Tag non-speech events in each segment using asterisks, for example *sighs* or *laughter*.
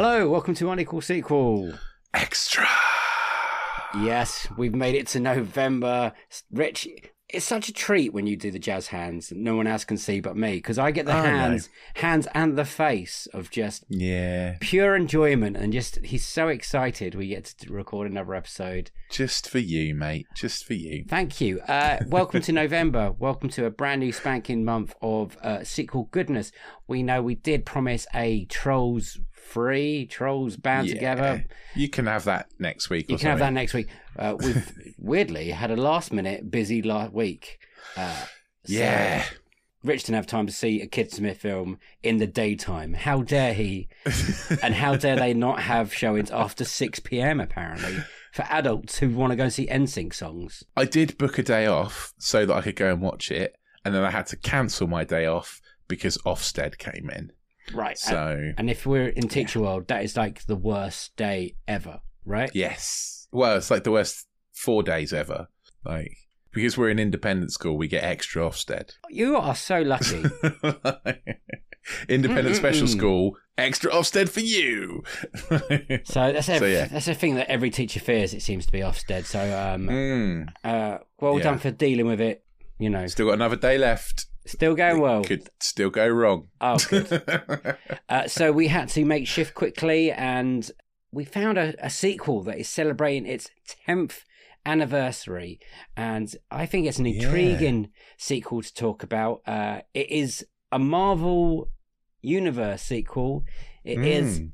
Hello, welcome to Unequal Sequel. Extra. Yes, we've made it to November. Rich, it's such a treat when you do the jazz hands. that No one else can see but me because I get the know. hands, hands and the face of just Yeah, pure enjoyment and just he's so excited we get to record another episode. just for you, mate. Just for you. Thank you. Uh, welcome to November. *laughs* Welcome to a brand new spanking month of uh, sequel goodness. We know we did promise a Trolls free, Trolls bound Yeah. together. You can have that next week. You can have that next week. Uh, we've *laughs* weirdly had a last minute busy last week. Uh, so Yeah. Rich didn't have time to see a Kid Smith film in the daytime. How dare he? *laughs* and how dare they not have showings after 6 p.m. apparently for adults who want to go and see NSYNC songs? I did book a day off so that I could go and watch it, and then I had to cancel my day off because Ofsted came in. Right. So and if we're in teacher world, that is like the worst day ever, right? yes, well, it's like the worst four days ever. Like because we're in independent school, we get extra Ofsted. You are so lucky. *laughs* independent special Mm-mm-mm. school, extra Ofsted for you. *laughs* So that's a, So, yeah. that's a thing that every teacher fears. It seems to be Ofsted. So um, Mm. uh, well Yeah. done for dealing with it. You know, Still got another day left. Still going well. Could still go wrong. Oh, good. *laughs* uh, so we had to make shift quickly, and we found a, a sequel that is celebrating its tenth anniversary, and I think it's an Yeah. intriguing sequel to talk about. Uh, it is a Marvel Universe sequel. It is Mm.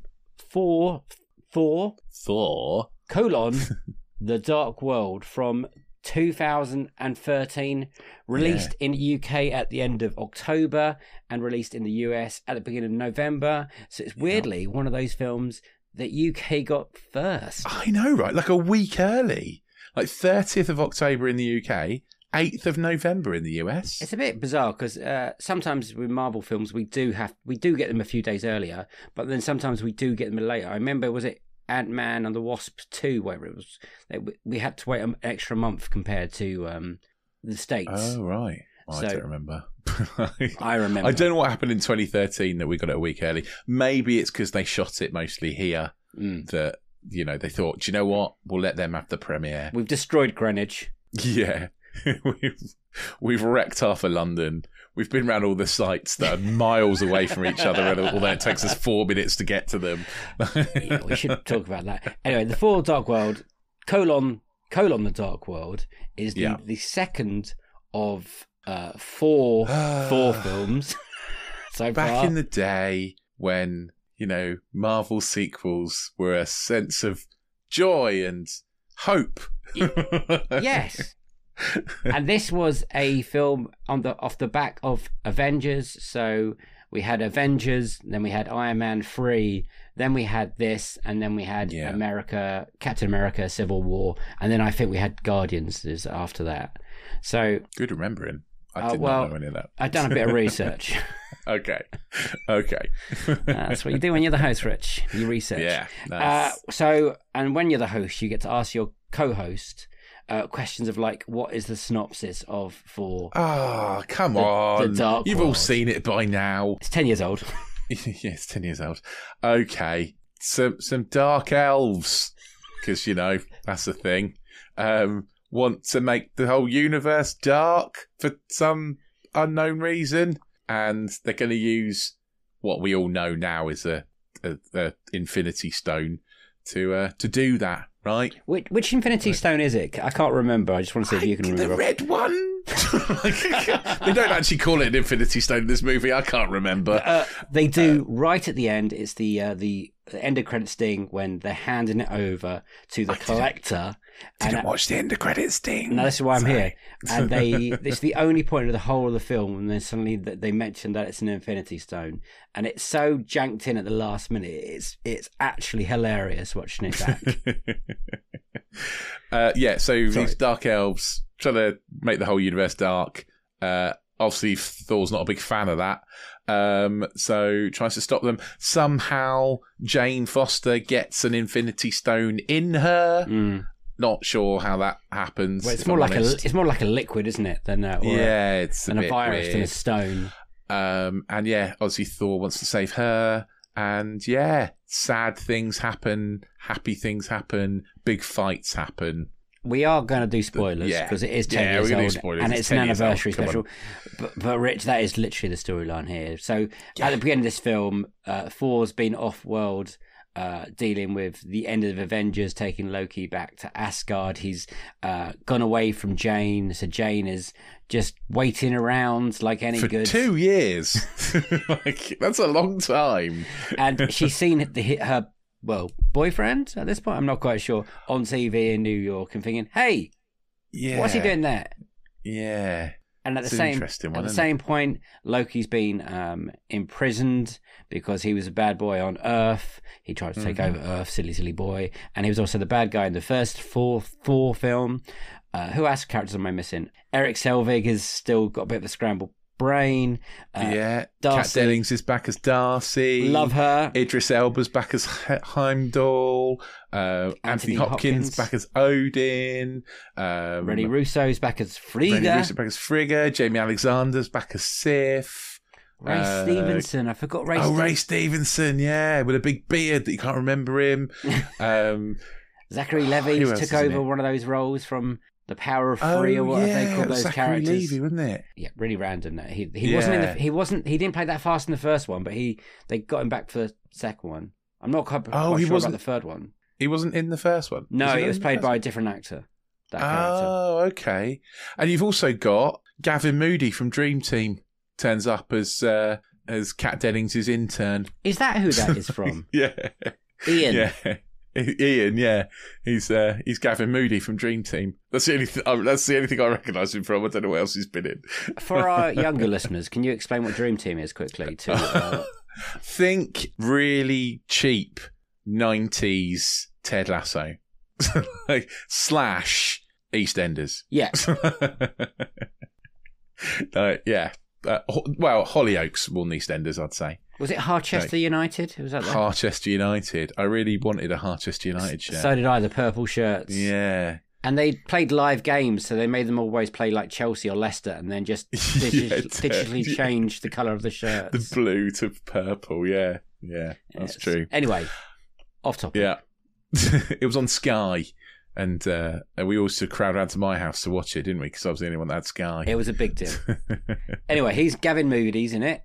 for for Thor. colon *laughs* the Dark World from 2013, released in the UK at the end of October and released in the US at the beginning of November. So it's weirdly one of those films that UK got first. I know, right? Like a week early. Like 30th of October in the UK, 8th of November in the US. It's a bit bizarre because uh, sometimes with Marvel films we do have we do get them a few days earlier, but then sometimes we do get them later. I remember was it Ant Man and the Wasp two where it was we- had to wait an extra month compared to um, the states. Oh, right. I So- don't remember. *laughs* I remember. I don't know what happened in 2013 that we got it a week early. Maybe it's because they shot it mostly here Mm. that, you know, they thought, do you know what? We'll let them have the premiere. We've destroyed Greenwich. *laughs* Yeah. *laughs* we've, we've wrecked half of London. We've been around all the sites that are miles away from each other, and although it takes us four minutes to get to them. Yeah, we should talk about that. Anyway, the Thor Dark World colon colon the Dark World is the, Yeah. the second of uh, four *sighs* four films *laughs* so Back far. in the day when, you know, Marvel sequels were a sense of joy and hope. yes. *laughs* and this was a film on the off the back of Avengers. So we had Avengers, then we had Iron Man three, then we had this, and then we had Yeah. America, Captain America, Civil War, and then I think we had Guardians is after that. So Good remembering. I Uh, did well, not know any of that. I've done a bit of research. *laughs* Okay. Okay. That's what you do when you're the host, Rich. You research. yeah. Uh, so, and when you're the host, you get to ask your co-host uh, questions of like, what is the synopsis of Thor? Oh, come The- the on. Dark You've all seen it by now. It's ten years old. *laughs* *laughs* yeah, it's 10 years old. Okay. Some some dark elves, because, you know, that's the thing, um, want to make the whole universe dark for some unknown reason. And they're going to use what we all know now is a, a, a infinity stone to uh, to do that, right? Which, which Infinity Stone is it? I can't remember. I just want to see if you can remember. the red one. They don't actually call it an Infinity Stone in this movie. I can't remember. Uh, they do right at the end. It's the uh, the end of credit sting when they're handing it over to the collector. Didn't and, uh, watch the end of credits thing. No, this is why I'm Sorry. here. And they, *laughs* it's the only point of the whole of the film, and then suddenly th- they mention that it's an Infinity Stone, and it's so janked in at the last minute. It's it's actually hilarious watching it back. *laughs* uh, yeah, so Sorry. these dark elves trying to make the whole universe dark. Uh, obviously, Thor's not a big fan of that. Um, so tries to stop them. Somehow, Jane Foster gets an Infinity Stone in her. Mm. Not sure how that happens. Well, it's more I'm like a it's more like a liquid, isn't it? Than a, or a, yeah, it's a a virus than a stone. Um, and yeah, obviously Thor wants to save her. And yeah, sad things happen, happy things happen, big fights happen. We are going to do spoilers yeah. because it is ten Yeah, years we're gonna do old spoilers. and It's it's an 10 anniversary special. But, but Rich, that is literally the storyline here. So at the beginning of this film, uh, Thor's been off-world. Uh, dealing with the end of Avengers, taking Loki back to Asgard. He's uh, gone away from Jane, so Jane is just waiting around like any For good. two years. *laughs* like, that's a long time. and *laughs* she's seen the, her well boyfriend at this point. I'm not quite sure on TV in New York, and thinking, "Hey, Yeah. what's he doing there?" Yeah. And at the It's an same interesting at one, the isn't it? same point, Loki's been um, imprisoned because he was a bad boy on Earth. He tried to take Mm-hmm. over Earth, silly silly boy, and he was also the bad guy in the first Thor Thor film. Uh, who else characters am I missing? Eric Selvig has still got a bit of a scrambled brain. Uh, yeah. Kat Darcy. Dennings is back as Darcy. love her. Idris Elba's back as He- Heimdall. Uh, Anthony, Anthony Hopkins, Hopkins. back as Odin. Um, Rene Russo's back as Rennie Frigga. Russo back as Frigga. Jaimie Alexander's back as Sif. Ray Uh, Stevenson. I forgot Ray. oh, Ste- Ray Stevenson, yeah, with a big beard that you can't remember him. *laughs* um, Zachary Who Levi else took is in over it? one of those roles from The Power of oh, Three or what yeah, they call those Zachary characters. Levi, wasn't it? Yeah, really random. That he he wasn't in the he wasn't he didn't play that fast in the first one, but he they got him back for the second one. I'm not quite, quite Oh, he sure wasn't- about the third one. He wasn't in the first one. No, he it was played by one? a different actor. That character. Oh, okay. And you've also got Gavin Moody from Dream Team turns up as uh, as Kat Dennings' intern. Is that who that is *laughs* from? Yeah, Ian. yeah. *laughs* Ian, yeah, he's uh, he's Gavin Moody from Dream Team. That's the only th- oh, that's the only thing I recognise him from. I don't know what else he's been in. For our *laughs* younger listeners, can you explain what Dream Team is quickly? To uh, *laughs* Think really cheap '90s Ted Lasso, like slash EastEnders. yeah, uh, yeah. Uh, well, Hollyoaks more than EastEnders, I'd say. Was it Harchester United? Was that the... Harchester United. I really wanted a Harchester United shirt. So did I. The purple shirts. yeah. And they played live games, so they made them always play like Chelsea or Leicester, and then just digi- *laughs* Yeah, digitally yeah. change the colour of the *laughs* shirts. The blue to purple. Yeah. Yeah. That's Yes. true. Anyway, off topic. Yeah. *laughs* it was on Sky. And uh, we also crowd around to my house to watch it, didn't we? Because I was the only one that had Sky. It was a big deal. anyway, he's Gavin Moody's in it.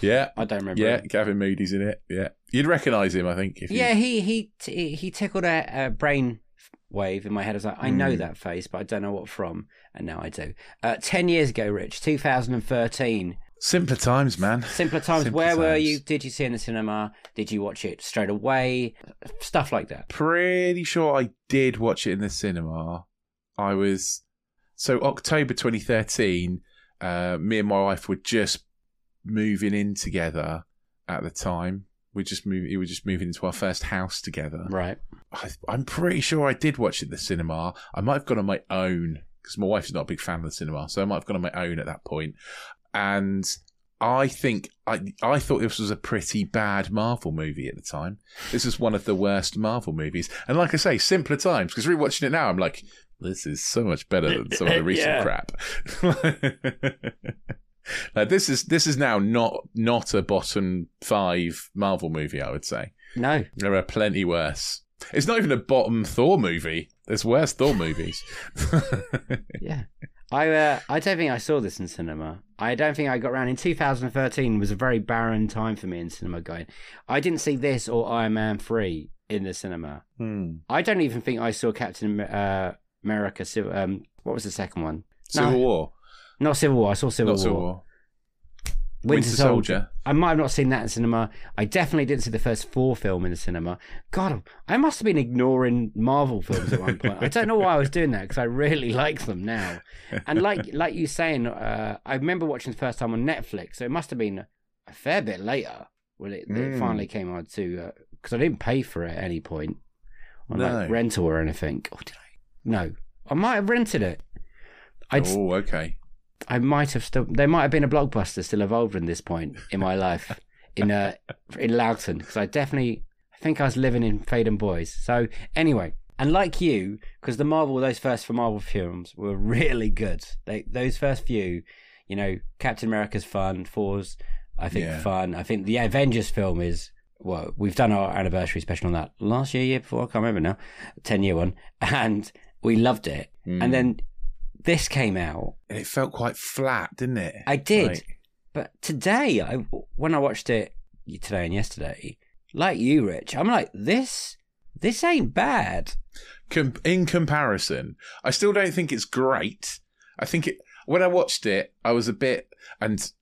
Yeah. I don't remember. Yeah. him. Gavin Moody's in it. Yeah. You'd recognise him, I think. If you... Yeah, he he t- he tickled a, a brain wave in my head. I was like, I know Hmm. that face, but I don't know what from, and now I do. Uh, Ten years ago, Rich, 2013. Simpler times, man. Simpler times. Simpler Where were you? Did you see it in the cinema? Did you watch it straight away? Stuff like that. pretty sure I did watch it in the cinema. I was so October 2013. Uh, me and my wife were just moving in together at the time. We just moved. We were just moving into our first house together. Right. I, I'm pretty sure I did watch it in the cinema. I might have gone on my own because my wife's not a big fan of the cinema, so I might have gone on my own at that point. And I think I I thought this was a pretty bad Marvel movie at the time. This is one of the worst Marvel movies, and like I say, simpler times. Because rewatching it now, I'm like, this is so much better than some of the *laughs* recent crap. *laughs* *laughs* like this is this is now not not a bottom five Marvel movie. I would say. No. There are plenty worse. It's not even a bottom Thor movie. There's worse Thor movies. *laughs* Yeah. I uh, I don't think I saw this in cinema. I don't think I got around in 2013 was a very barren time for me in cinema going. I didn't see this or Iron Man 3 in the cinema. Hmm. I don't even think I saw Captain uh, America. Um, what was the second one? Civil No. War. Not Civil War. I saw Civil Not War. Civil War. Winter, Winter Soldier. Soldier. I might have not seen that in cinema. I definitely didn't see the first Thor film in the cinema. God, I must have been ignoring Marvel films at one point. I don't know why I was doing that because I really *laughs* like them now. And like like you saying, uh, I remember watching the first time on Netflix, so it must have been a fair bit later when it, it Mm. finally came out to because I didn't pay for it at any point on No. like rental or anything. Or did I? No, I might have rented it. I'd, Oh, okay. I might have still. There might have been a blockbuster still evolved in this point in my life in uh in Loughton because I definitely I think I was living in Faden Boys. So anyway, and like you, because the Marvel those first for Marvel films were *laughs* really good. They those first few, you know, Captain America's fun, Thor's I think Yeah. fun. I think the Avengers film is. Well, we've done our anniversary special on that last year, year before. I can't remember now. Ten year one, *laughs* and we loved it. Mm. And then this came out, And it felt quite flat, didn't it? I did. Like, But today, I when I watched it today and yesterday, like you, Rich, I'm like this. This ain't bad. com- in comparison, I still don't think it's great. I think it when I watched it, I was a bit and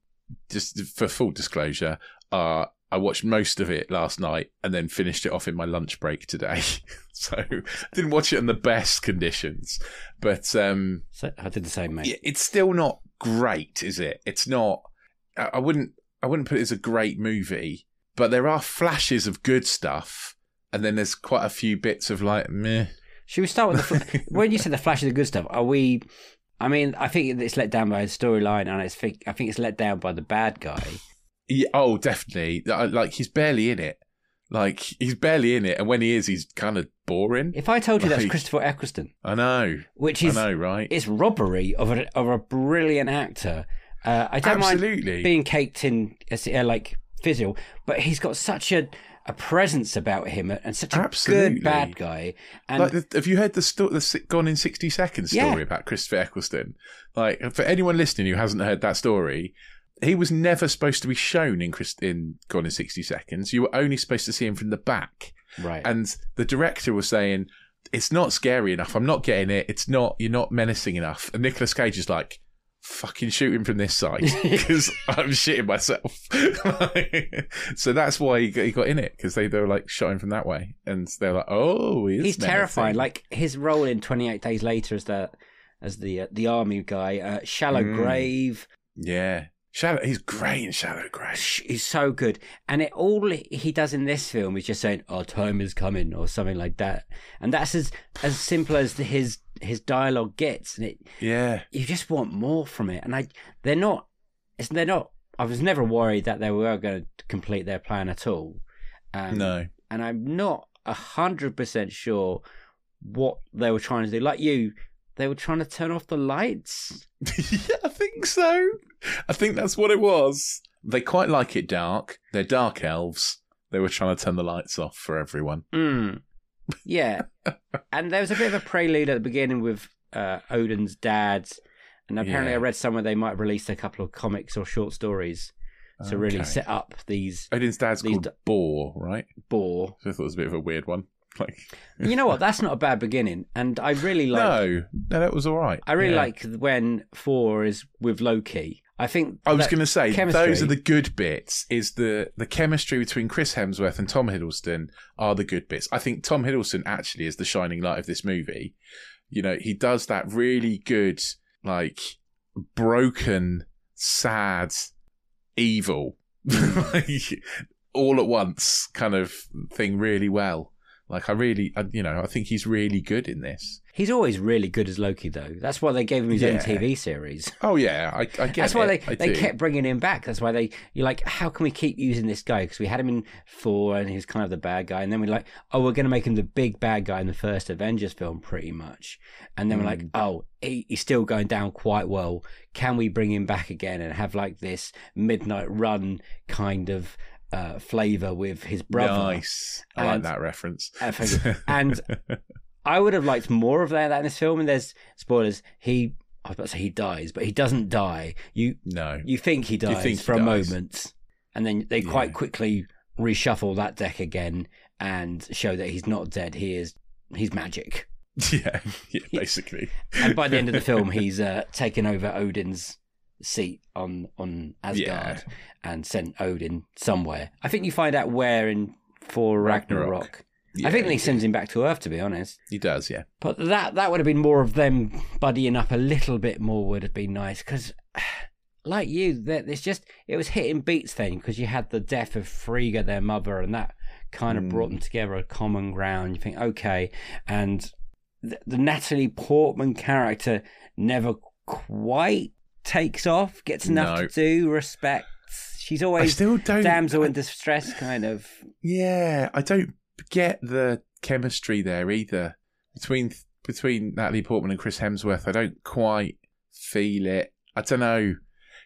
just for full disclosure, uh, I watched most of it last night and then finished it off in my lunch break today. *laughs* so I didn't watch it in the best conditions, but um, So I did the same, mate. it's still not great, is it? It's not. I I wouldn't. I wouldn't put it as a great movie, but there are flashes of good stuff, and then there's quite a few bits of like meh. Should we start with the fl- *laughs* when you said the flash of the good stuff? Are we? I mean, I think it's let down by the storyline, and it's think I think it's let down by the bad guy. Yeah, oh, definitely. Uh, Like he's barely in it. Like he's barely in it, and when he is, he's kind of boring. If I told you that's Christopher Eccleston, I know. which is I know, right? it's robbery of a of a brilliant actor. Uh, I don't mind Absolutely. being caked in uh, like physio, but he's got such a a presence about him and such a Absolutely. good bad guy. And like, the, have you heard the sto- the Gone in sixty seconds story Yeah. about Christopher Eccleston? Like, for anyone listening who hasn't heard that story, he was never supposed to be shown in Christ- in Gone in sixty seconds. You were only supposed to see him from the back, right, and the director was saying. It's not scary enough. I'm not getting it. It's not. You're not menacing enough. And Nicolas Cage is like, fucking shoot him from this side *laughs* because I'm shitting myself. *laughs* so that's why he got, he got in it because they, they were like shot him from that way, and they're like, oh, he he's terrifying. menacing. Like his role in Twenty Eight Days Later as the as the uh, the army guy, uh, Shallow Mm. Grave. yeah, Shadow. He's great in Shallow Grave. He's so good, and it all he does in this film is just saying, "Our time is coming" or something like that, and that's as as simple as his his dialogue gets, and it Yeah, you just want more from it. And I, they're not, it's, they're not. I was never worried that they were going to complete their plan at all. Um, no, and I'm not a hundred percent sure what they were trying to do. Like you, they were trying to turn off the lights. *laughs* yeah, I think so. I think that's what it was. They quite like it dark. They're dark elves. They were trying to turn the lights off for everyone. Mm. Yeah, *laughs* and there was a bit of a prelude at the beginning with uh, Odin's dad, and apparently Yeah. I read somewhere they might release a couple of comics or short stories to really set up these Odin's dad's These called d- Bor, right? Bor. So I thought it was a bit of a weird one. *laughs* Like, you know what? That's not a bad beginning, and I really like. no, no, that was all right. I really Yeah. like when Thor is with Loki. I think I was going to say chemistry- those are the good bits. Is the the chemistry between Chris Hemsworth and Tom Hiddleston are the good bits. I think Tom Hiddleston actually is the shining light of this movie. You know, he does that really good, like broken, sad, evil, *laughs* like, all at once kind of thing really well. Like I really, I, you know, I think he's really good in this. He's always really good as Loki, though. That's why they gave him his own TV series. *laughs* Oh yeah, I, I get That's why it. they, I they do. kept bringing him back. That's why they you're like, how can we keep using this guy? Because we had him in Thor, and he's kind of the bad guy, and then we're like, oh, we're going to make him the big bad guy in the first Avengers film, pretty much. And then we're like, Mm. oh, he, he's still going down quite well. Can we bring him back again and have like this midnight run kind of uh, flavor with his brother? Nice. I like that reference. Uh, and *laughs* I would have liked more of that, in this film. And there's spoilers. He, I was about to say he dies, but he doesn't die. You no. you think he dies think he for a dies? moment, and then they quite Yeah. quickly reshuffle that deck again, and show that he's not dead. He is he's magic. *laughs* yeah, yeah, basically. And by the end of the film, *laughs* he's uh, taken over Odin's seat on on Asgard Yeah. and sent Odin somewhere. I think you find out where in Thor Ragnarok. Ragnarok. I think Yeah, he sends him back to Earth, to be honest. He does, yeah. But that that would have been more of them buddying up a little bit more would have been nice because, *sighs* like you, that it's just it was hitting beats then because you had the death of Frigga, their mother, and that kind of brought hmm. them together a common ground. You think okay, and the, the Natalie Portman character never quite takes off, gets enough No. to do, respects. She's I always still don't. damsel in distress, kind of. Yeah, I don't get the chemistry there either between between Natalie Portman and Chris Hemsworth. I don't quite feel it. I don't know.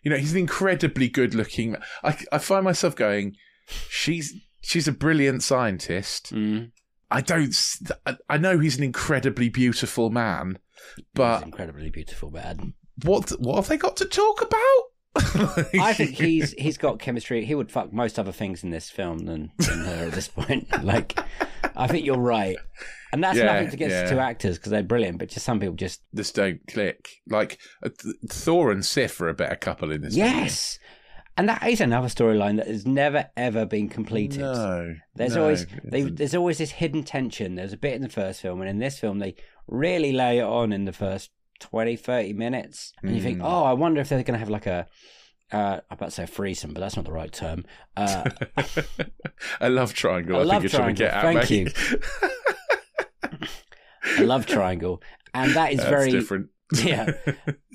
You know, he's an incredibly good-looking. I I find myself going, she's she's a brilliant scientist. Mm. I don't. I know he's an incredibly beautiful man, He's but incredibly beautiful, bad. What what have they got to talk about? *laughs* I think *laughs* he's he's got chemistry. He would fuck most other things in this film than, than her at this point. *laughs* Like, I think you're right, and that's Yeah, nothing against yeah. the two actors because they're brilliant. But just some people just just don't click. Like uh, Th- Thor and Sif are a better couple in this. yes, and that is another storyline that has never ever been completed. No, There's no, always they, there's always this hidden tension. There's a bit in the first film, and in this film they really lay it on in the first 20, 30 minutes, and you think, Mm. oh, I wonder if they're going to have like a. Uh, I'm about to say a threesome, but that's not the right term. Uh, *laughs* a love triangle. A I love think you're trying to get at. triangle, mate. a *laughs* love triangle, and that is That's very different. *laughs* yeah.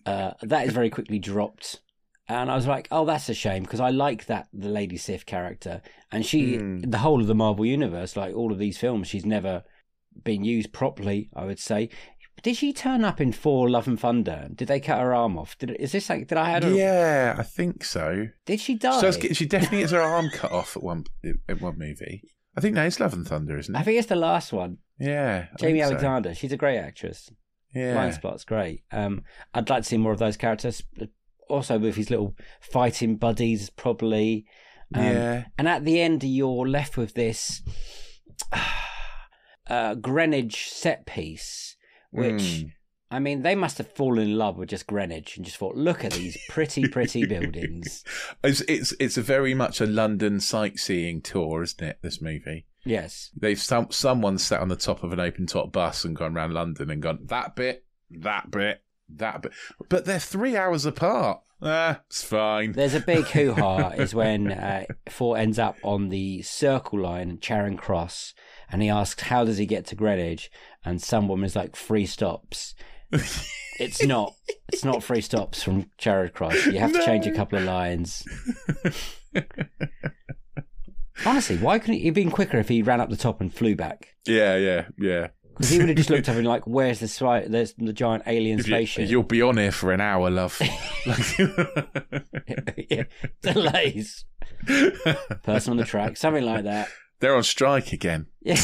uh, that is very quickly dropped. And I was like, oh, that's a shame because I like that the Lady Sif character, and she, Mm. the whole of the Marvel universe, like all of these films, she's never been used properly. I would say. Did she turn up in Thor Love and Thunder? Did they cut her arm off? Did is this like? Did I had her? yeah, I think so. Did she die? get, she definitely gets her arm cut off at one at one movie. I think that is Love and Thunder, isn't it? I think it's the last one. Yeah, I Jaimie think so. Alexander. She's a great actress. Yeah, Blind Spot's great. Um, I'd like to see more of those characters. Also with his little fighting buddies, probably. Um, yeah. And at the end, you're left with this *sighs* uh, Greenwich set piece, which Mm. I mean, they must have fallen in love with just Greenwich and just thought, look at these pretty, pretty buildings. *laughs* It's, it's it's a very much a London sightseeing tour, isn't it? This movie. Yes. They've some someone sat on the top of an open top bus and gone around London and gone that bit, that bit, that bit. But they're three hours apart. Ah, it's fine. There's a big hoo ha *laughs* is when uh, Thor ends up on the Circle Line at Charing Cross, and he asks, "How does he get to Greenwich?" And some woman's like, "Three stops." *laughs* it's not. It's not three stops from Charing Cross. You have to change a couple of lines. *laughs* Honestly, why couldn't he have been quicker if he ran up the top and flew back? Yeah, yeah, yeah. Because he would have just looked up *laughs* and like, "Where's the There's the giant alien spaceship." you'll be on here for an hour, love. *laughs* *laughs* yeah. Delays. Person on the track, something like that. They're on strike again. Yeah.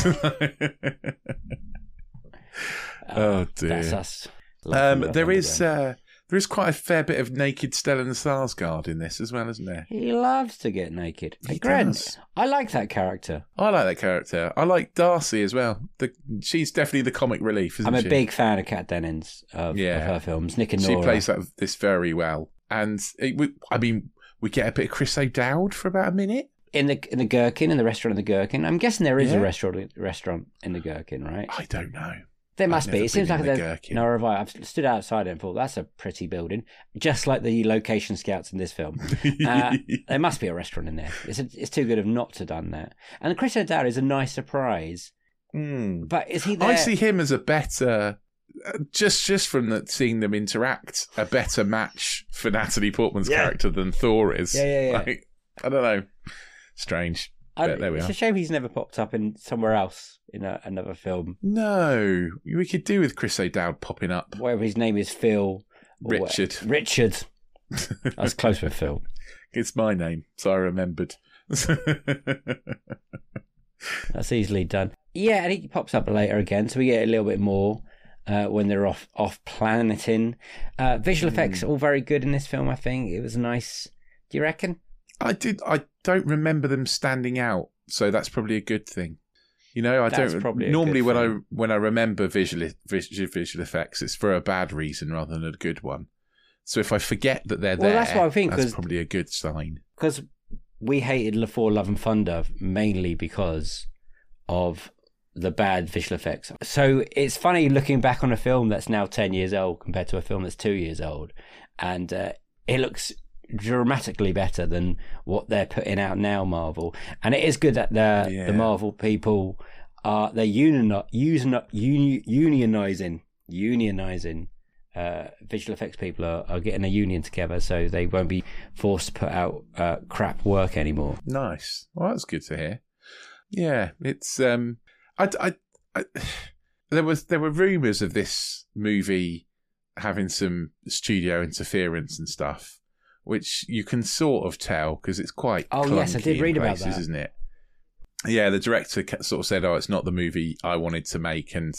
Oh, dear. That's us. Um, there is uh, there is quite a fair bit of naked Stellan Skarsgård in this as well, isn't there? He loves to get naked. He does. I like that character. I like that character. I like Darcy as well. The, she's definitely the comic relief, isn't I'm a she? big fan of Kat Dennings of, Yeah. of her films. Nick and Nora. She plays that this very well, and it, we, I mean, we get a bit of Chris O'Dowd for about a minute. in the in the Gherkin, in the restaurant in the Gherkin. I'm guessing there is Yeah. a restaurant restaurant in the Gherkin, right? I don't know. There must be. It seems like the there's no have I. I've stood outside and thought that's a pretty building, just like the location scouts in this film. Uh, *laughs* there must be a restaurant in there. It's it's too good of not to done that. And Chris O'Dowd is a nice surprise, Hmm. but is he there? I see him as a better, uh, just just from the, seeing them interact, a better match for Natalie Portman's Yeah. character than Thor is. Yeah, yeah, yeah. Like, I don't know. Strange. I- there we it's are. a shame he's never popped up in somewhere else in a, another film, No, we could do with Chris O'Dowd popping up. whether his name is Phil or what- Richard. Richard. *laughs* I was close with Phil. It's my name, so I remembered. *laughs* That's easily done. Yeah, and he pops up later again, so we get a little bit more uh, when they're off off planeting. Uh, visual Hmm. effects all very good in this film. I think it was nice. Do you reckon? I did. I don't remember them standing out, so that's probably a good thing. You know, I That's don't normally when I when I remember visual, visual visual effects, it's for a bad reason rather than a good one. So if I forget that they're Well, there, that's what I think, That's probably a good sign. because we hated Le Thor Love and Thunder mainly because of the bad visual effects. So it's funny looking back on a film that's now 10 years old compared to a film that's two years old. And uh, it looks dramatically better than what they're putting out now, Marvel. And it is good that the, Yeah. the Marvel people are, they're union, using, uni, unionizing, unionizing. Uh, visual effects people are, are getting a union together so they won't be forced to put out uh, crap work anymore. Nice. Well, that's good to hear. Yeah, it's um, I, I, I *sighs* there was there were rumors of this movie having some studio interference and stuff, which you can sort of tell because it's quite. Oh, yes, I did read about places, that. isn't it? Yeah, the director sort of said, "Oh, it's not the movie I wanted to make," and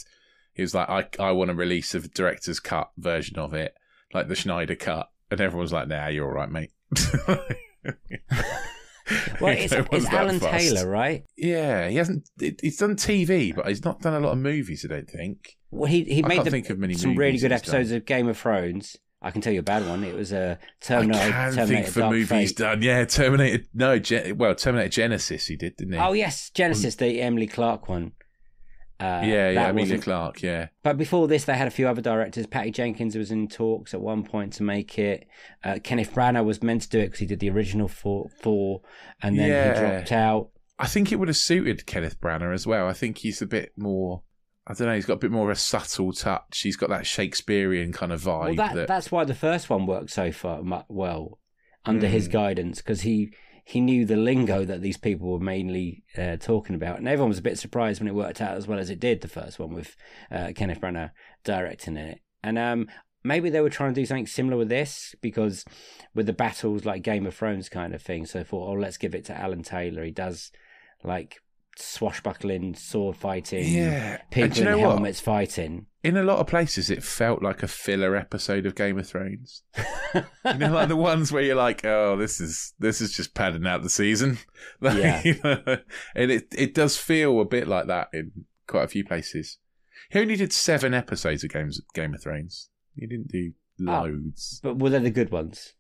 he was like, "I I want to release of a director's cut version of it, like the Snyder cut," and everyone's like, "Nah, you're all right, mate." *laughs* Well, it's, it's Alan fussed. Taylor, right? Yeah, he hasn't. He's done TV, but he's not done a lot of movies. I don't think. Well, he he I made the, think of many some really good episodes of Game of Thrones. I can tell you a bad one. It was a Terminator. I can Terminator think for Dark movies Fate. done. Yeah, Terminator. No, Gen- well, Terminator Genisys. He did, didn't he? Oh yes, Genisys, the Emily Clark one. Uh, yeah, yeah. Emilia Clarke. Yeah, But before this, they had a few other directors. Patty Jenkins was in talks at one point to make it. Uh, Kenneth Branagh was meant to do it because he did the original Thor, Thor and then Yeah. he dropped out. I think it would have suited Kenneth Branagh as well. I think he's a bit more. I don't know. He's got a bit more of a subtle touch. He's got that Shakespearean kind of vibe. Well, that, that, that's why the first one worked so far well under his Mm. guidance because he he knew the lingo that these people were mainly uh, talking about, and everyone was a bit surprised when it worked out as well as it did. The first one with uh, Kenneth Branagh directing it, and um, maybe they were trying to do something similar with this because with the battles like Game of Thrones kind of thing. So I thought, oh, let's give it to Alan Taylor. He does like swashbuckling, sword fighting, yeah. people you in know what? helmets fighting. In a lot of places, it felt like a filler episode of Game of Thrones. *laughs* you know, like the ones where you're like, "Oh, this is this is just padding out the season." *laughs* Like, Yeah. you know, and it it does feel a bit like that in quite a few places. He only did seven episodes of Games Game of Thrones. He didn't do Oh. loads. But were they the good ones?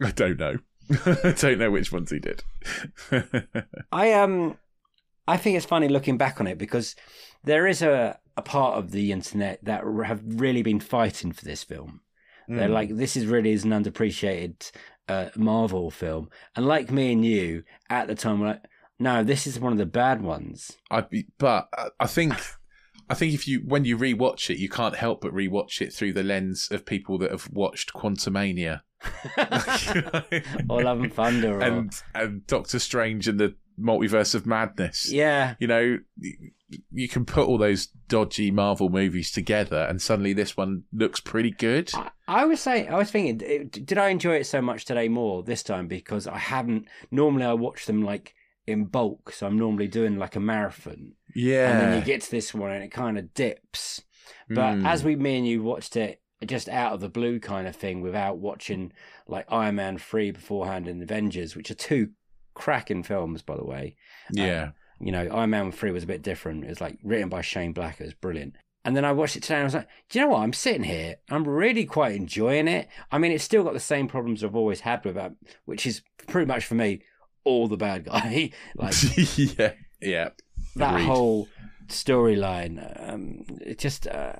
I don't know. *laughs* I don't know which ones he did. I um I think it's funny looking back on it because there is a a part of the internet that have really been fighting for this film. They're Mm. like, this is really is an underappreciated uh, Marvel film, and like me and you at the time, we're like, no, this is one of the bad ones. I be, but I- I think I think if you when you rewatch it, you can't help but rewatch it through the lens of people that have watched Quantumania. or Love and Thunder, or and and Doctor Strange and the Multiverse of Madness. yeah, You know, you can put all those dodgy Marvel movies together, and suddenly this one looks pretty good. I, I was saying, I was thinking, did I enjoy it so much today more this time because I haven't. Normally, I watch them like in bulk, so I'm normally doing like a marathon. Yeah, and then you get to this one and it kind of dips. But Mm. as we, me and you watched it just out of the blue kind of thing without watching like Iron Man 3 beforehand and Avengers, which are two cracking films, by the way. yeah, You know, Iron Man 3 was a bit different. It was like written by Shane Black. It was brilliant. And then I watched it today and I was like, do you know what? I'm sitting here. I'm really quite enjoying it. I mean, it's still got the same problems I've always had with it, which is pretty much for me all the bad guy. *laughs* like *laughs* yeah, yeah. that Agreed. whole storyline. Um, it just, uh,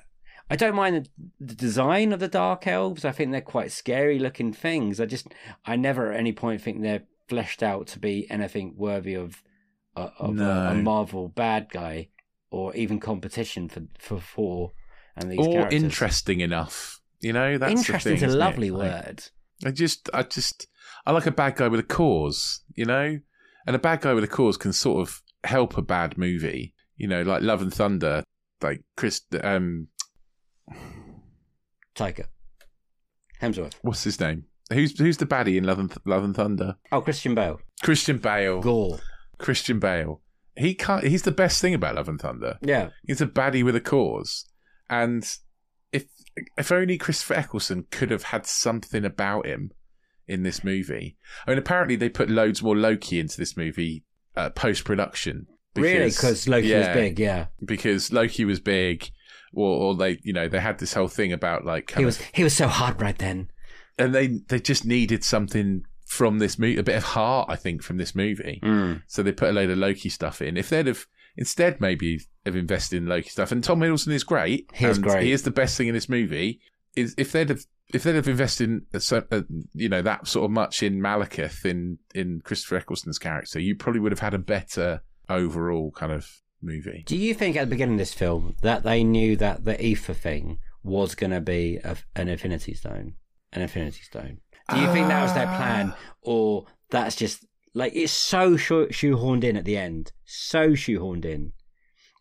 I don't mind the, the design of the Dark Elves. I think they're quite scary looking things. I just, I never at any point think they're fleshed out to be anything worthy of, uh, of a, a Marvel bad guy or even competition for for Thor and these or characters. interesting enough. You know, that's Interesting the is a it? lovely Like, word. I just, I just, I like a bad guy with a cause, you know, and a bad guy with a cause can sort of help a bad movie, you know, like Love and Thunder, like Chris, um, Taika. Hemsworth. what's his name? Who's who's the baddie in Love and Love and Thunder? Oh, Christian Bale. Christian Bale. Gorr. Christian Bale. He can't. He's the best thing about Love and Thunder. Yeah. He's a baddie with a cause, and if if only Christopher Eccleston could have had something about him in this movie. I mean, apparently they put loads more Loki into this movie uh, post production really? Because Loki yeah, was big, yeah. Because Loki was big, or, or they, you know, they had this whole thing about like He was of, he was so hard right then. And they they just needed something from this movie, a bit of heart, I think, from this movie. Mm. So they put a load of Loki stuff in. If they'd have instead maybe have invested in Loki stuff, and Tom Hiddleston is great. He is great. He is the best thing in this movie. Is if they'd have if they'd have invested in uh, you know that sort of much in Malekith in in Christopher Eccleston's character, you probably would have had a better overall kind of movie. Do you think at the beginning of this film that they knew that the ether thing was going to be a, an Infinity Stone? An Infinity Stone. Do you think that was their plan, Ah. or that's just like it's so shoe- shoehorned in at the end, so shoehorned in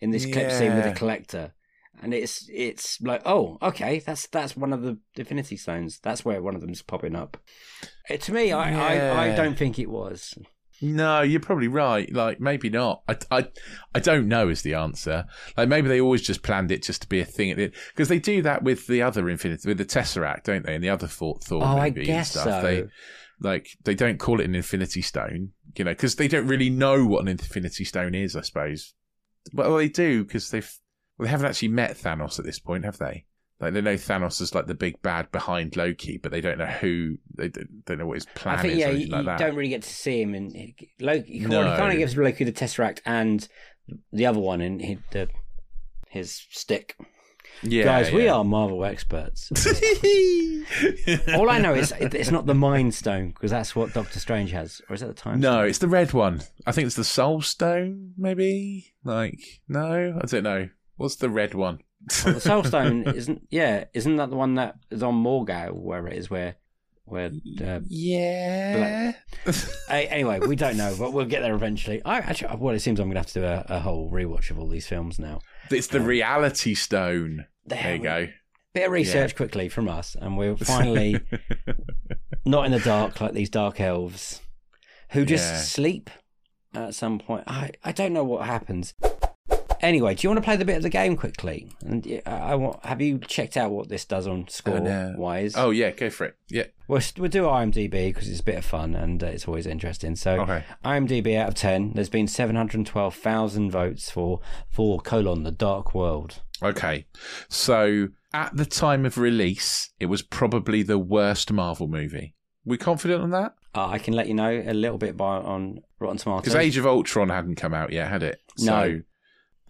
in this clip scene with the collector, and it's it's like oh okay that's that's one of the Infinity Stones. That's where one of them's popping up. Uh, to me, I, I I don't think it was. No, you're probably right. Like maybe not. I, I, I don't know is the answer. Like maybe they always just planned it just to be a thing at the because they do that with the other Infinity with the Tesseract, don't they? And the other Thor, Thor Oh, I and guess stuff. so. They like they don't call it an Infinity Stone, you know, because they don't really know what an Infinity Stone is. I suppose. Well, they do because they've well, they haven't actually met Thanos at this point, have they? Like they know Thanos is like the big bad behind Loki, but they don't know who. They don't, know what his plan I think is. yeah, you, like don't really get to see him, and Loki. He kind of gives Loki the Tesseract and the other one, and he, the his stick. yeah, Guys, we are Marvel experts. *laughs* *laughs* All I know is it's not the Mind Stone because that's what Doctor Strange has, or is that the Time? No, it's the red one. I think it's the Soul Stone, maybe. Like, no, I don't know. What's the red one? Stone? Well, the Soul Stone *laughs* isn't. Yeah, isn't that the one that is on Morgau, where it is, where, where. Uh, yeah. a- anyway, we don't know, but we'll get there eventually. I actually, well, it seems I'm gonna have to do a, a whole rewatch of all these films now. it's the Reality Stone. There you go. Bit of research quickly from us, and we're finally *laughs* not in the dark like these dark elves who just Yeah. sleep at some point. I, I don't know what happens. Anyway, do you want to play the bit of the game quickly? And uh, I want, have you checked out what this does on score no. wise? Oh, yeah, go for it. Yeah. we'll, we'll do IMDb because it's a bit of fun and uh, it's always interesting. So, Okay. IMDb out of 10, there's been 712,000 votes for, Thor colon, the dark world. Okay. So, at the time of release, it was probably the worst Marvel movie. We confident on that? Uh, I can let you know a little bit by on Rotten Tomatoes. Because Age of Ultron hadn't come out yet, had it? No. So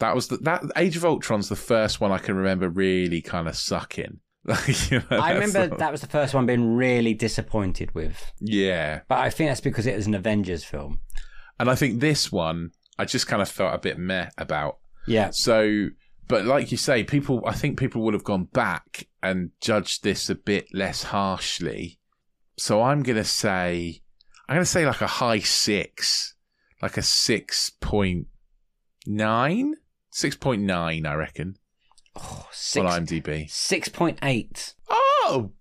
that was the, that Age of Ultron's the first one I can remember really kind of sucking. *laughs* Like, you know, I remember the- that was the first one being really disappointed with. Yeah, But I think that's because it was an Avengers film. and I think this one I just kind of felt a bit meh about. Yeah. So, but like you say, people, I think people would have gone back and judged this a bit less harshly. So I'm gonna say, I'm gonna say like a high six, like a six point nine, six point nine, I reckon, Oh, on six, IMDb. 6.8. Oh,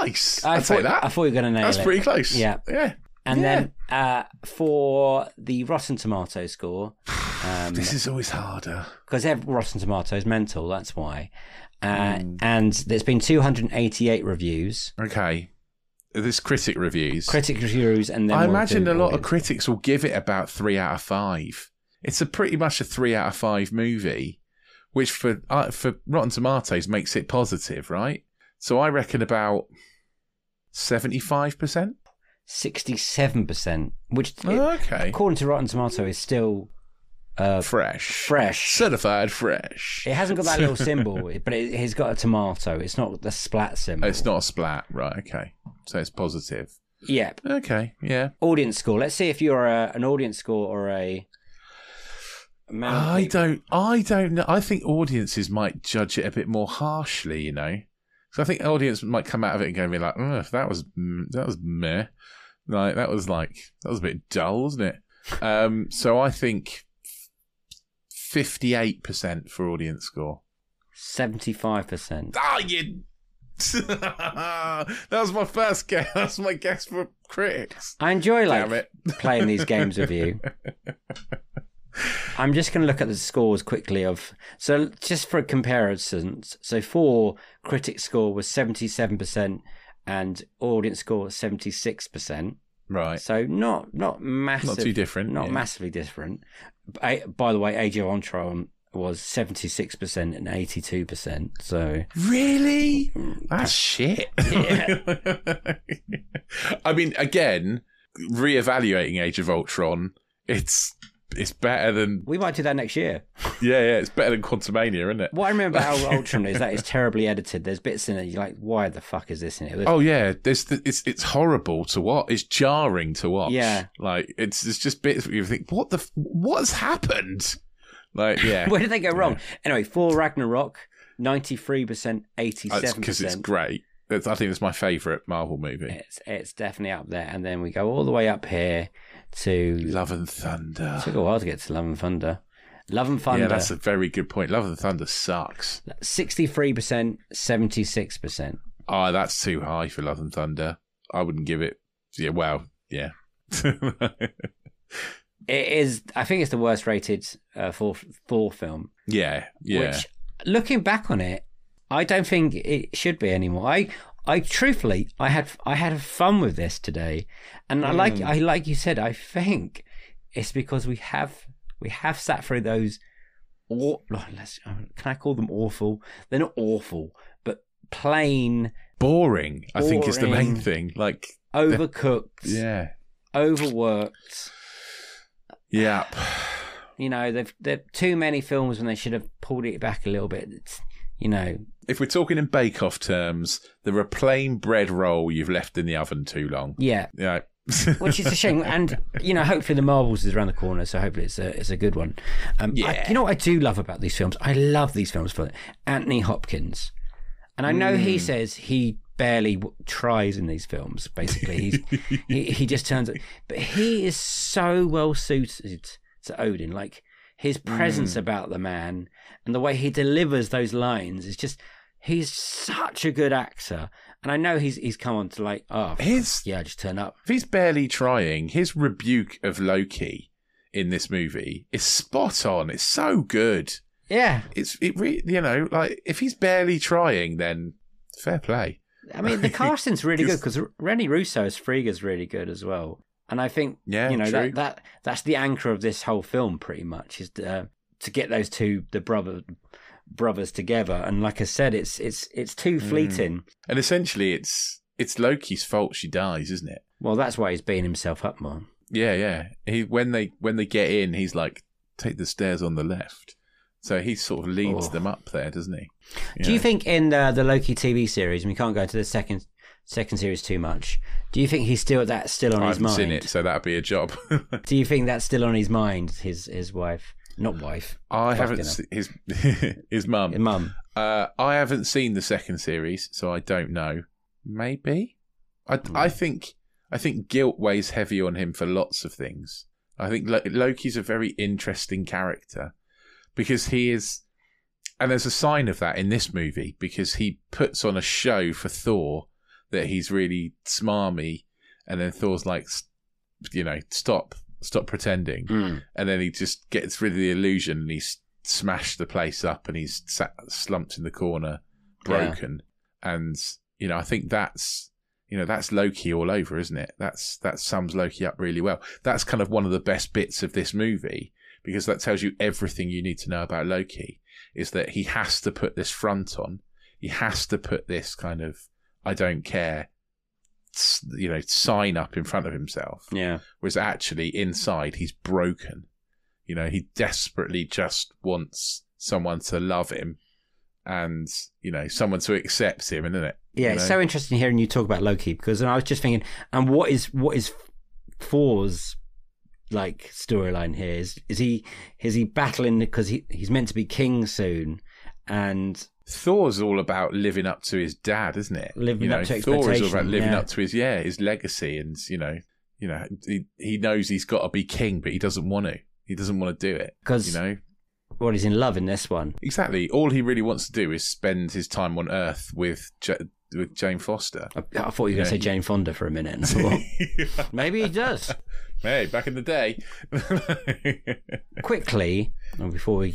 nice! I say thought, that. I thought you were going to nail it That's it. pretty close. Yeah. yeah. And yeah. then uh, for the Rotten Tomato score, *sighs* um, This is always harder. because Rotten Tomato is mental, that's why. Uh, Hmm. And there's been 288 reviews, Okay, this critic reviews. critic reviews, and then I imagine a lot of critics will give it about three out of five. It's a pretty much a three out of five movie, which for uh, for Rotten Tomatoes makes it positive, right? So I reckon about seventy five percent. 67%, which Okay, according to Rotten Tomato is still uh, fresh, fresh. certified fresh. It hasn't got that little *laughs* symbol, but it, it's got a tomato. It's not the splat symbol. It's not a splat, right? Okay, so it's positive. Yep. Okay, yeah. Audience score. Let's see if you're a, an audience score or a. amount I don't. I don't know. I think audiences might judge it a bit more harshly. You know, so I think audience might come out of it and go and be like, "Ugh, "That was mm, that was meh." Like that was like that was a bit dull, wasn't it? *laughs* Um, so I think fifty-eight percent for audience score. Seventy-five percent. Ah, you. *laughs* that was my first guess. *laughs* That's my guess for critics. I enjoy like playing these games with you. I'm just going to look at the scores quickly of so just for comparison. So for critic score was seventy-seven percent and audience score seventy-six percent. Right. So not not massive, Not too different, not yeah. massively different. A- By the way, Age of Ultron was seventy six percent and eighty two percent. So Really? Mm. That's shit. Yeah. *laughs* I mean, again, reevaluating Age of Ultron, it's it's better than we might do that next year. yeah, yeah, it's better than Quantumania, isn't it? What I remember how *laughs* Ultron is that it's terribly edited. There's bits in it you're like, why the fuck is this in it? Oh yeah, there's the, it's it's horrible to watch. It's jarring to watch. Yeah. like it's it's just bits where you think, what the f- what's happened? Like yeah, *laughs* Where did they go wrong? Anyway, for Ragnarok, ninety three percent, eighty seven because it's great. That's, I think it's my favourite Marvel movie. It's it's definitely up there, and then we go all the way up here to. Love and Thunder. It Took a while to get to Love and Thunder. Love and Thunder. Yeah, that's a very good point. Love and Thunder sucks. Sixty-three percent, seventy-six percent. Oh, that's too high for Love and Thunder. I wouldn't give it. Yeah, well, yeah. *laughs* It is. I think it's the worst rated uh, Thor, Thor film. yeah, yeah. Which, looking back on it, I don't think it should be anymore. I, I truthfully, I had, I had fun with this today, and I like, Mm. I like you said, I think it's because we have, we have sat through those. Aw, let's, can I call them awful? They're not awful, but plain, Boring, I think, is the main thing. Like, overcooked, yeah. overworked. Yeah. You know, they've they're too many films when they should have pulled it back a little bit. It's, you know, If we're talking in Bake Off terms, they're a plain bread roll you've left in the oven too long. yeah, Yeah. *laughs* which is a shame. And you know, hopefully the Marvels is around the corner, so hopefully it's a it's a good one. Um, I- Yeah. you know what I do love about these films? I love these films for Anthony Hopkins, and I know he says he barely w- tries in these films. Basically, he's *laughs* he, he just turns it, but he is so well suited to Odin. Like his presence hmm. about the man and the way he delivers those lines is just. He's such a good actor, and I know he's he's come on to like, oh, His yeah, just turn up. if he's barely trying, his rebuke of Loki in this movie is spot on. It's so good. Yeah, It's it re- you know like if he's barely trying, then fair play. I mean the *laughs* casting's really good Because- because Rene Russo as Frigga's really good as well, and I think Yeah, you know true. that, that that's the anchor of this whole film pretty much is uh, to get those two the brother brothers together, and like I said, it's it's it's too Mm. fleeting. And essentially, it's it's Loki's fault she dies, isn't it? Well, that's why he's beating himself up more. Yeah, yeah. He when they when they get in, he's like, take the stairs on the left. So he sort of leads Oh. them up there, doesn't he? Do you think in the, the Loki TV series, and we can't go into the second second series too much? Do you think he's still that's still on I his haven't mind? seen it, so that'd be a job. *laughs* Do you think that's still on his mind? His his wife, not wife, I haven't se- his *laughs* his mum. his mum. Uh, I haven't seen the second series, so I don't know. Maybe. I Hmm. I think I think guilt weighs heavy on him for lots of things. I think Lo- Loki's a very interesting character because he is, and there's a sign of that in this movie because he puts on a show for Thor that he's really smarmy, and then Thor's like, you know, stop, stop pretending, Mm. and then he just gets rid of the illusion and he's smashed the place up and he's sat slumped in the corner broken. And you know i think that's you know that's loki all over isn't it? That's that sums loki up really well. That's kind of one of the best bits of this movie because that tells you everything you need to know about loki is that he has to put this front on. He has to put this kind of i don't care you know sign up in front of himself Yeah. whereas actually inside he's broken. You know, he desperately just wants someone to love him and, you know, someone to accept him, isn't it? Yeah, You it's know? so interesting hearing you talk about Loki because and I was just thinking, and what is what is Thor's like storyline here? Is is he is he battling because he he's meant to be king soon, and Thor's all about living up to his dad, isn't it? Living you know, up to Thor is all about living yeah. up to his yeah, his legacy and you know, you know, he, he knows he's got to be king, but he doesn't want to. He doesn't want to do it. because You know, what he's in love in this one. exactly. All he really wants to do is spend his time on Earth with J- with Jane Foster. I, I thought you were going to say Jane Fonda for a minute. *laughs* Maybe he does. hey, back in the day. *laughs* Quickly, before we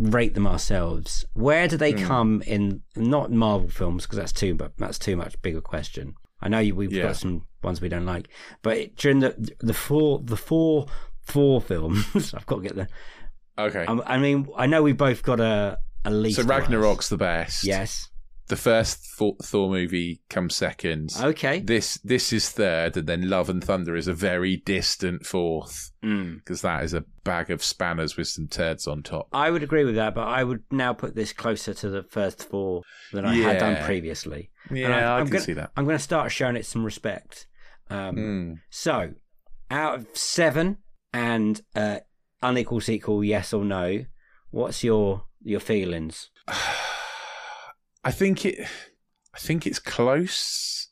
rate them ourselves, where do they hmm. come in? Not Marvel films because that's too, but that's too much bigger question. I know you, we've Yeah. got some ones we don't like, but it, during the the four the four four films, *laughs* I've got to get the. Okay. I, I mean, I know we both got a a least. so. Ragnarok's the best. Yes. The first Thor, Thor movie comes second. Okay. This this is third, and then Love and Thunder is a very distant fourth Mm. because that is a bag of spanners with some turds on top. I would agree with that, but I would now put this closer to the first four than I had done previously. Yeah, And I, I'm can gonna, see that. I'm going to start showing it some respect. Um, Mm. So, out of seven and uh, unequal sequel, yes or no, what's your your feelings? *sighs* *sighs* *sighs* I think it. I think it's close.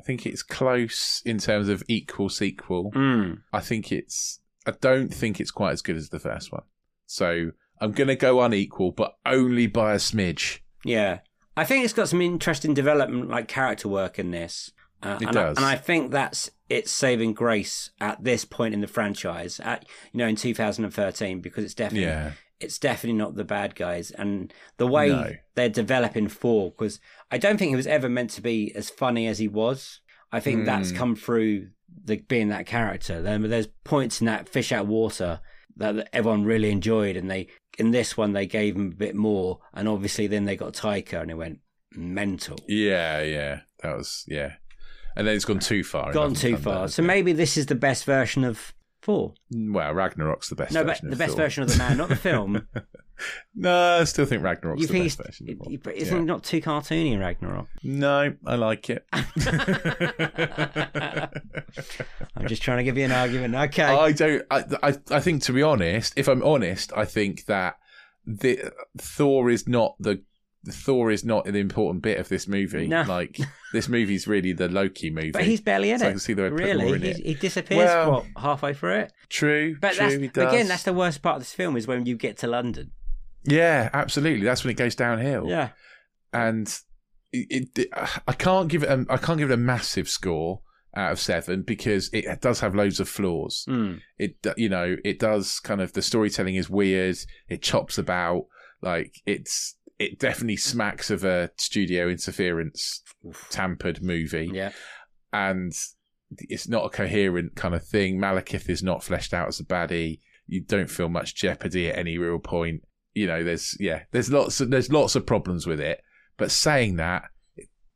I think it's close in terms of equal sequel. Mm. I think it's. I don't think it's quite as good as the first one. So I'm going to go unequal, but only by a smidge. Yeah, I think it's got some interesting development, like character work in this. Uh, It and I- does. and I think that's its saving grace at this point in the franchise. At you know, in 2013, because it's definitely Yeah. it's definitely not the bad guys and the way No. they're developing Thor because i don't think he was ever meant to be as funny as he was i think that's Hmm. come through the being that character there's points in that fish out of water that everyone really enjoyed and they in this one they gave him a bit more and obviously then they got Taika and it went mental Yeah, yeah. That was yeah. And then it's gone too far. gone too far so maybe this is the best version of Thor Well, Ragnarok's the best no but the best version of the man not the film *laughs* No, I still think Ragnarok's you the think best version. of but isn't Yeah. it not too cartoony ragnarok No, I like it. *laughs* *laughs* I'm just trying to give you an argument. Okay. I don't. I, I. I think to be honest, if I'm honest, I think that the Thor is not the. Thor is not an important bit of this movie. No. Like *laughs* this movie's really the Loki movie. but he's barely in So I it. can see they would put more really, in He's- it. he disappears Well- what halfway through it. true. But true. that's again, that's the worst part of this film is when you get to London. yeah, absolutely. That's when it goes downhill. Yeah, and it, it, I can't give it. A, I can't give it a massive score out of seven because it does have loads of flaws. Mm. It you know it does kind of the storytelling is weird. It chops about like it's it definitely smacks of a studio interference tampered movie yeah. and it's not a coherent kind of thing. Malekith is not fleshed out as a baddie. You don't feel much jeopardy at any real point. You know, there's yeah, there's lots of, there's lots of problems with it. But saying that,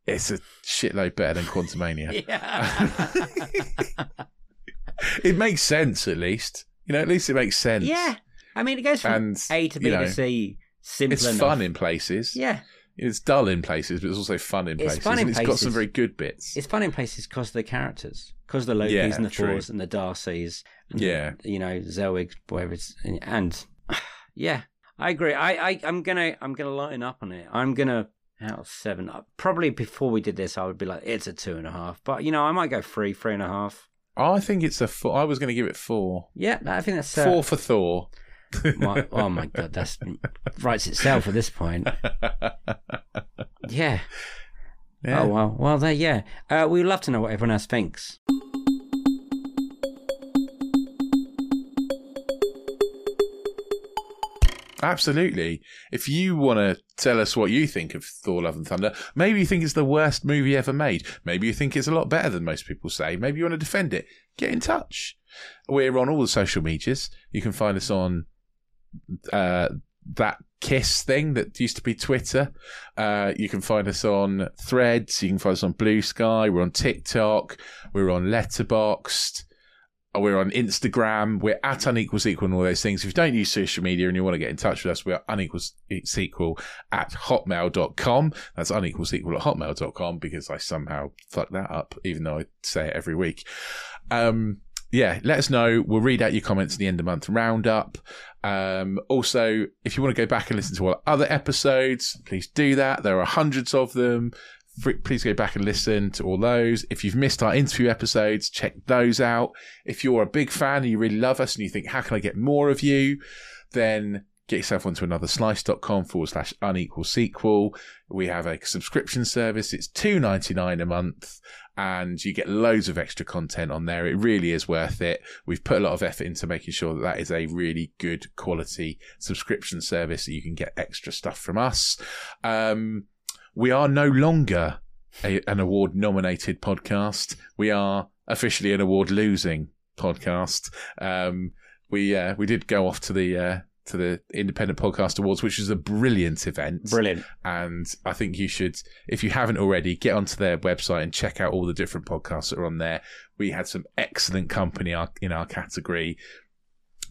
it's a shitload better than Quantumania. *laughs* Yeah. *laughs* it makes sense at least. You know, at least it makes sense. yeah. I mean, it goes from And A to B you know, to C. Simple it's enough. fun in places. Yeah, It's dull in places, but it's also fun in It's places. fun in and it's got some very good bits. it's fun in places because of the characters, because of the Lokis Yeah, and the true. Thors and the Darcys. And, Yeah. you know, Zellwig, whatever it's, and *sighs* yeah, I agree. I, I, I'm gonna, I'm gonna line up on it. I'm gonna out of seven. uh, Probably before we did this, I would be like, it's a two and a half. But you know, I might go three, three and a half. I think it's a four. I was going to give it four. Yeah, I think that's uh, Four for Thor. My- oh my god, that's writes itself at this point. *laughs* Yeah. Yeah. Oh well. Well, there. Yeah. Uh, we'd love to know what everyone else thinks. Absolutely. If you want to tell us what you think of Thor Love and Thunder, maybe you think it's the worst movie ever made. Maybe you think it's a lot better than most people say. Maybe you want to defend it. Get in touch. We're on all the social medias. You can find us on uh, that Kiss thing that used to be Twitter. Uh, you can find us on Threads. You can find us on Blue Sky. We're on TikTok. We're on Letterboxd. Uh, We're on Instagram. We're at unequal sequel and all those things. If you don't use social media and you want to get in touch with us, we are unequal sequel at hotmail.com. That's unequal sequel at hotmail.com because I somehow fuck that up, even though I say it every week. Um, yeah, let us know. We'll read out your comments in the end of the month roundup. Um, also, if you want to go back and listen to all other episodes, please do that. There are hundreds of them. Please go back and listen to all those. If you've missed our interview episodes, check those out. If you're a big fan and you really love us and you think, how can I get more of you? Then get yourself onto another slice.com forward slash unequal sequel. We have a subscription service. It's two ninety nine a month and you get loads of extra content on there. It really is worth it. We've put a lot of effort into making sure that that is a really good quality subscription service that you can get extra stuff from us. Um, we are no longer a, an award nominated podcast. We are officially an award losing podcast. Um, we uh, we did go off to the uh, to the Independent Podcast Awards, which is a brilliant event. Brilliant. And I think you should, if you haven't already, get onto their website and check out all the different podcasts that are on there. We had some excellent company in our category.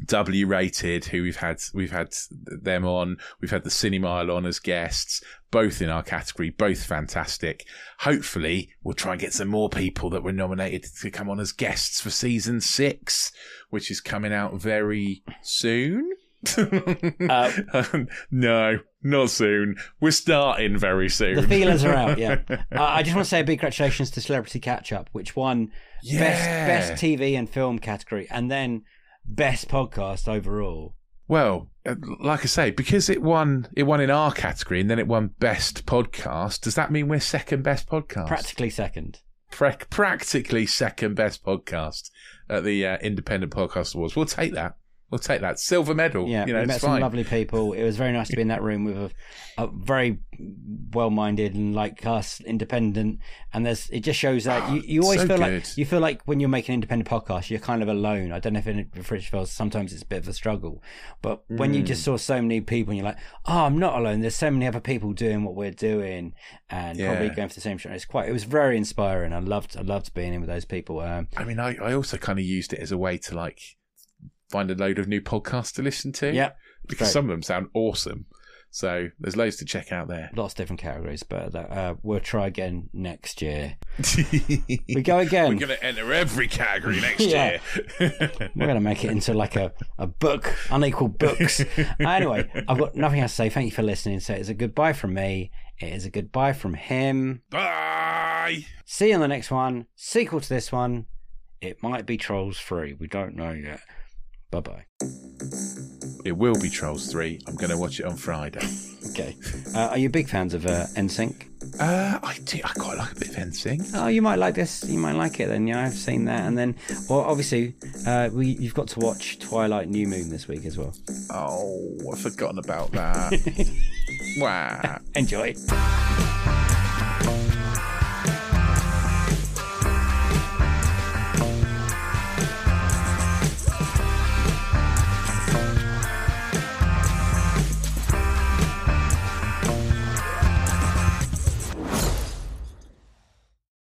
W rated, who we've had we've had them on, we've had the Cinemile on as guests, both in our category, both fantastic. Hopefully, we'll try and get some more people that were nominated to come on as guests for season six, which is coming out very soon. Uh, *laughs* no, not soon. We're starting very soon. The feelers are out. Yeah, *laughs* uh, I just want to say a big congratulations to Celebrity Catch Up, which won yeah. best best TV and film category, and then best podcast overall. Well, uh, like I say, because it won, it won in our category, and then it won best podcast. Does that mean we're second best podcast? Practically second. Practically second best podcast at the uh, Independent Podcast Awards. We'll take that. We'll take that silver medal. Yeah, you know, we met some lovely people. It was very nice to be in that room with a, a very well-minded and like us, independent. And there's it just shows that you, you always so feel good. like you feel like when you're making an independent podcast, you're kind of alone. I don't know if in British feels sometimes it's a bit of a struggle, but mm. when you just mm. saw so many people and you're like, oh, I'm not alone. There's so many other people doing what we're doing and yeah. probably going for the same show. It's quite. It was very inspiring. I loved. I loved being in with those people. Um, I mean, I, I also kind of used it as a way to like find a load of new podcasts to listen to. Yeah. Because great. some of them sound awesome. So there's loads to check out there. Lots of different categories, but uh, we'll try again next year. *laughs* we go again. We're going to enter every category next *laughs* year. We're going to make it into like a, a book, unequal books. *laughs* anyway, I've got nothing else to say. Thank you for listening. So it's a goodbye from me. It is a goodbye from him. Bye. See you on the next one. Sequel to this one. It might be Trolls 3. We don't know yet. Bye bye. It will be Trolls 3. I'm going to watch it on Friday. Okay. Uh, are you big fans of uh, NSYNC? Uh, I do. I quite like a bit of NSYNC. Oh, you might like this. You might like it then. Yeah, I've seen that. And then, well, obviously, uh, we you've got to watch Twilight New Moon this week as well. Oh, I've forgotten about that. *laughs* wow. Enjoy.